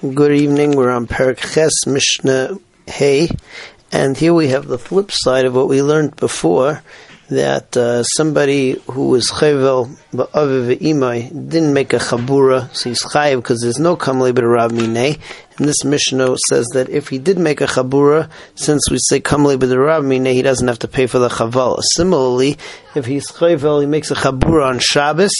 Good evening. We're on Perak Ches Mishnah Hey, and here we have the flip side of what we learned before that uh, somebody who was chayvel ba'aviv imai didn't make a chabura, so he's chayiv because there's no kamle b'rav minei. And this Mishnah says that if he did make a chabura, since we say kamle b'rav minei, he doesn't have to pay for the chaval. Similarly, if he's chayvel, he makes a chabura on Shabbos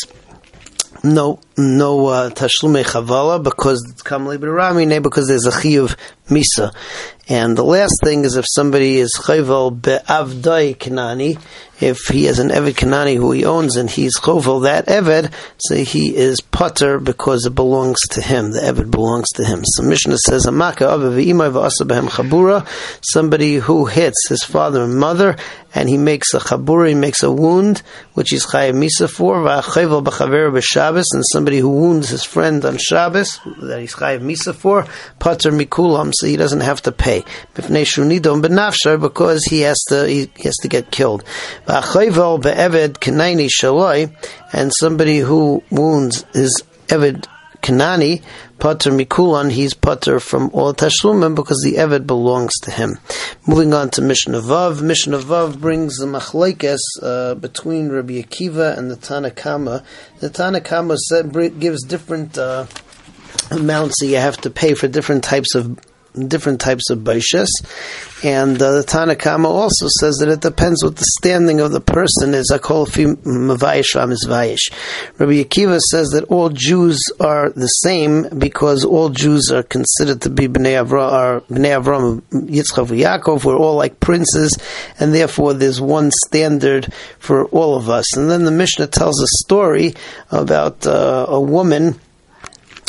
no no uh, tashlume chavala because it's kamli b'ramine because there's a chiyuv misa. And the last thing is if somebody is chayvel be'avdai kanani, if he has an Eved Kanani who he owns and he's chovel that Eved, so he is putter because it belongs to him. The Eved belongs to him. So Mishnah says, Amaka chabura, somebody who hits his father and mother and he makes a chabura, he makes a wound, which he's chayav misa for, and somebody who wounds his friend on Shabbos, that he's chayav misa for, putter mikulam, so he doesn't have to pay. Because he has to, he, has to get killed. And somebody who wounds his eved kanani, pater mikulan, he's pater from all tashlumim because the eved belongs to him. Moving on to Mishnah Vav, Mishnah Vav brings the machlekes uh, between Rabbi Akiva and the Tanakama. The Tanakama gives different uh, amounts that you have to pay for different types of different types of baishas. And uh, the Tanakama also says that it depends what the standing of the person is. Akol mavayish. Rabbi Akiva says that all Jews are the same because all Jews are considered to be Bnei Avram, Bnei Avram, Yitzchak Yaakov. We're all like princes, and therefore there's one standard for all of us. And then the Mishnah tells a story about uh, a woman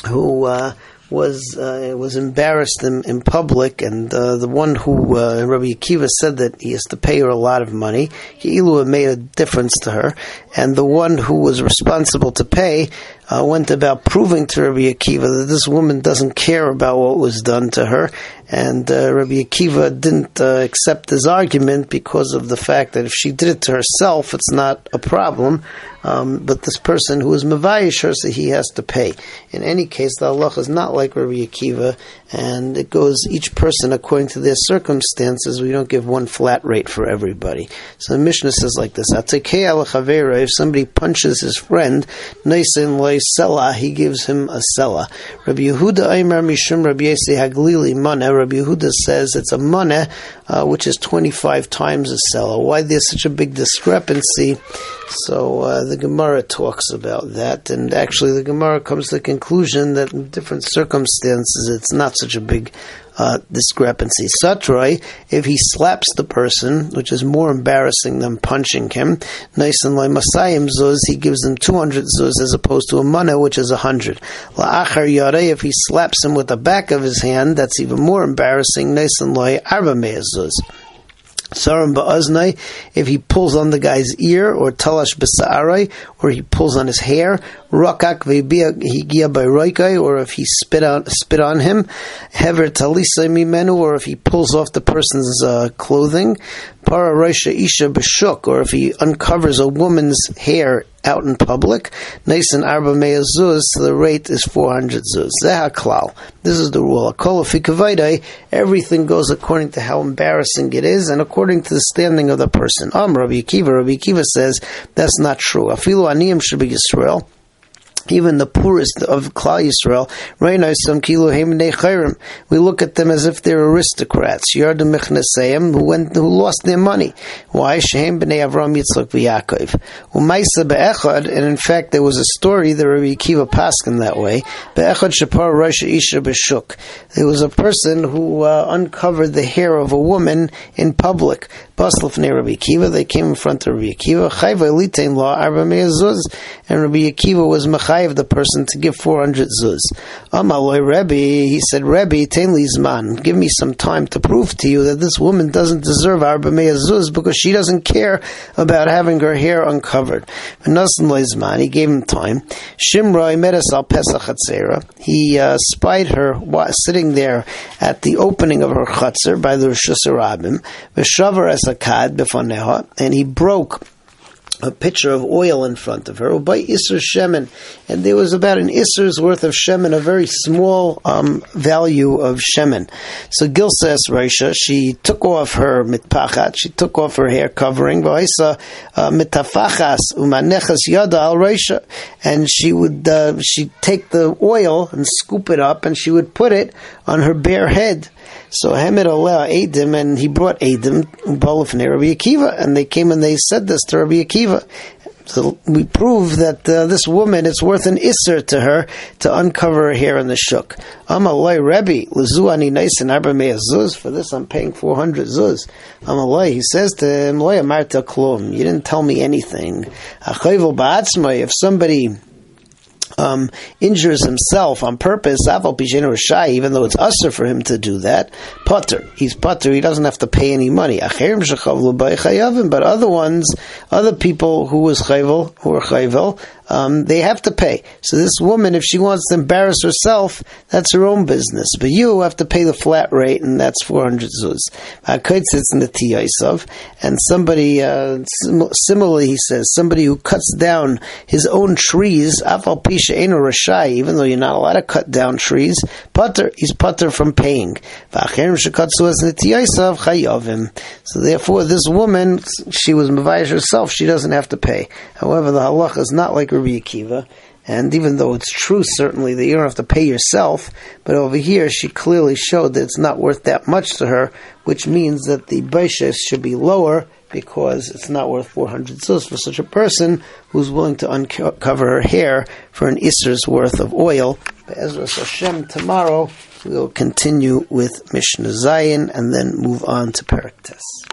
who. Uh, was uh, was embarrassed in, in public, and uh, the one who uh, Rabbi Akiva said that he has to pay her a lot of money, Ilu made a difference to her, and the one who was responsible to pay uh, went about proving to Rabbi Akiva that this woman doesn't care about what was done to her, and uh, Rabbi Akiva didn't uh, accept his argument because of the fact that if she did it to herself, it's not a problem. Um, but this person who is Mavayish her, so he has to pay. In any case, the Allah is not like Rabbi Akiva, and it goes each person according to their circumstances. We don't give one flat rate for everybody. So the Mishnah says like this: If somebody punches his friend, Naisin Selah, he gives him a Selah. Rabbi Yehuda Aimer Mishum Rabbi Yesi Haglili Mana. Rabbi Yehuda says it's a Mana, uh, which is 25 times a Selah. Why there's such a big discrepancy? So uh, the Gemara talks about that, and actually the Gemara comes to the conclusion that in different circumstances it's not such a big uh, discrepancy. Satroi, if he slaps the person, which is more embarrassing than punching him, nice and like Masayim zuz, he gives them 200 zuz as opposed to a mana, which is 100. La'achar yare, if he slaps him with the back of his hand, that's even more embarrassing, nice and like arba zuz. Saram ba'aznai, if he pulls on the guy's ear, or talash b'sa'arai, or he pulls on his hair, rakak ve'biya by roikai, or if he spit on spit on him, hever talisa mimenu, or if he pulls off the person's uh, clothing, para roisha isha b'shuk, or if he uncovers a woman's hair out in public, and arba zuz, the rate is 400 zuz. Zehaklal. This is the rule. Everything goes according to how embarrassing it is and according to the standing of the person. Am Rabbi Akiva. Rabbi Akiva says that's not true. Afilu aniyim should be Yisrael even the poorest of Klal Yisrael, we look at them as if they're aristocrats. Yardim Mechnesayim, who went, who lost their money. Why? Shehem b'nei Avram Yitzchak v'Yakov. Umaysa be'echad, and in fact there was a story that Rabbi Akiva passed in that way. Be'echad shapar Rosh Isha b'shuk. There was a person who uh, uncovered the hair of a woman in public. Baslef ne Rabbi Akiva, they came in front of Rabbi Akiva. Chayva litain law arba and Rabbi Akiva was of the person to give 400 zuz. Amaloi Rebbe, he said, Rebbe, ten zman, give me some time to prove to you that this woman doesn't deserve arba zuz because she doesn't care about having her hair uncovered. Zman, he gave him time. Shimroi medes al pesach He uh, spied her sitting there at the opening of her chutzner by the Rosh Hashanah, and he broke a pitcher of oil in front of her, by Isser Shemen, and there was about an Isser's worth of Shemen, a very small um, value of Shemen. So Gil says, Reisha, she took off her mitpachat, she took off her hair covering, Vaisa uh, mitafachas umanechas yada al Reisha, and she would uh, she'd take the oil and scoop it up, and she would put it on her bare head. So Hamed Allah Adim, and he brought Adim, Balafne Rabbi Akiva, and they came and they said this to Rabbi Akiva. So we prove that uh, this woman, it's worth an isser to her to uncover her hair in the shuk. I'm a Amalai Rebbe, Lazuani nice and zuz. For this, I'm paying 400 zuz. I'm a Amalai, he says to him, Loya Marta Klum, you didn't tell me anything. If somebody um, injures himself on purpose, even though it's usher for him to do that, putter. He's putter. He doesn't have to pay any money. But other ones, other people who was chayvel, who are chayvel, um, they have to pay. So this woman, if she wants to embarrass herself, that's her own business. But you have to pay the flat rate, and that's 400 zuz. And somebody, uh, similarly, he says, somebody who cuts down his own trees, even though you're not allowed to cut down trees, putter, he's putter from paying. So therefore, this woman, she was Mavayish herself, she doesn't have to pay. However, the halach is not like Rabbi Akiva. And even though it's true, certainly, that you don't have to pay yourself, but over here she clearly showed that it's not worth that much to her, which means that the baishas should be lower because it's not worth 400 zus for such a person who's willing to uncover her hair for an isser's worth of oil. Ezra Hashem, tomorrow we'll continue with Mishnah Zayin and then move on to Perak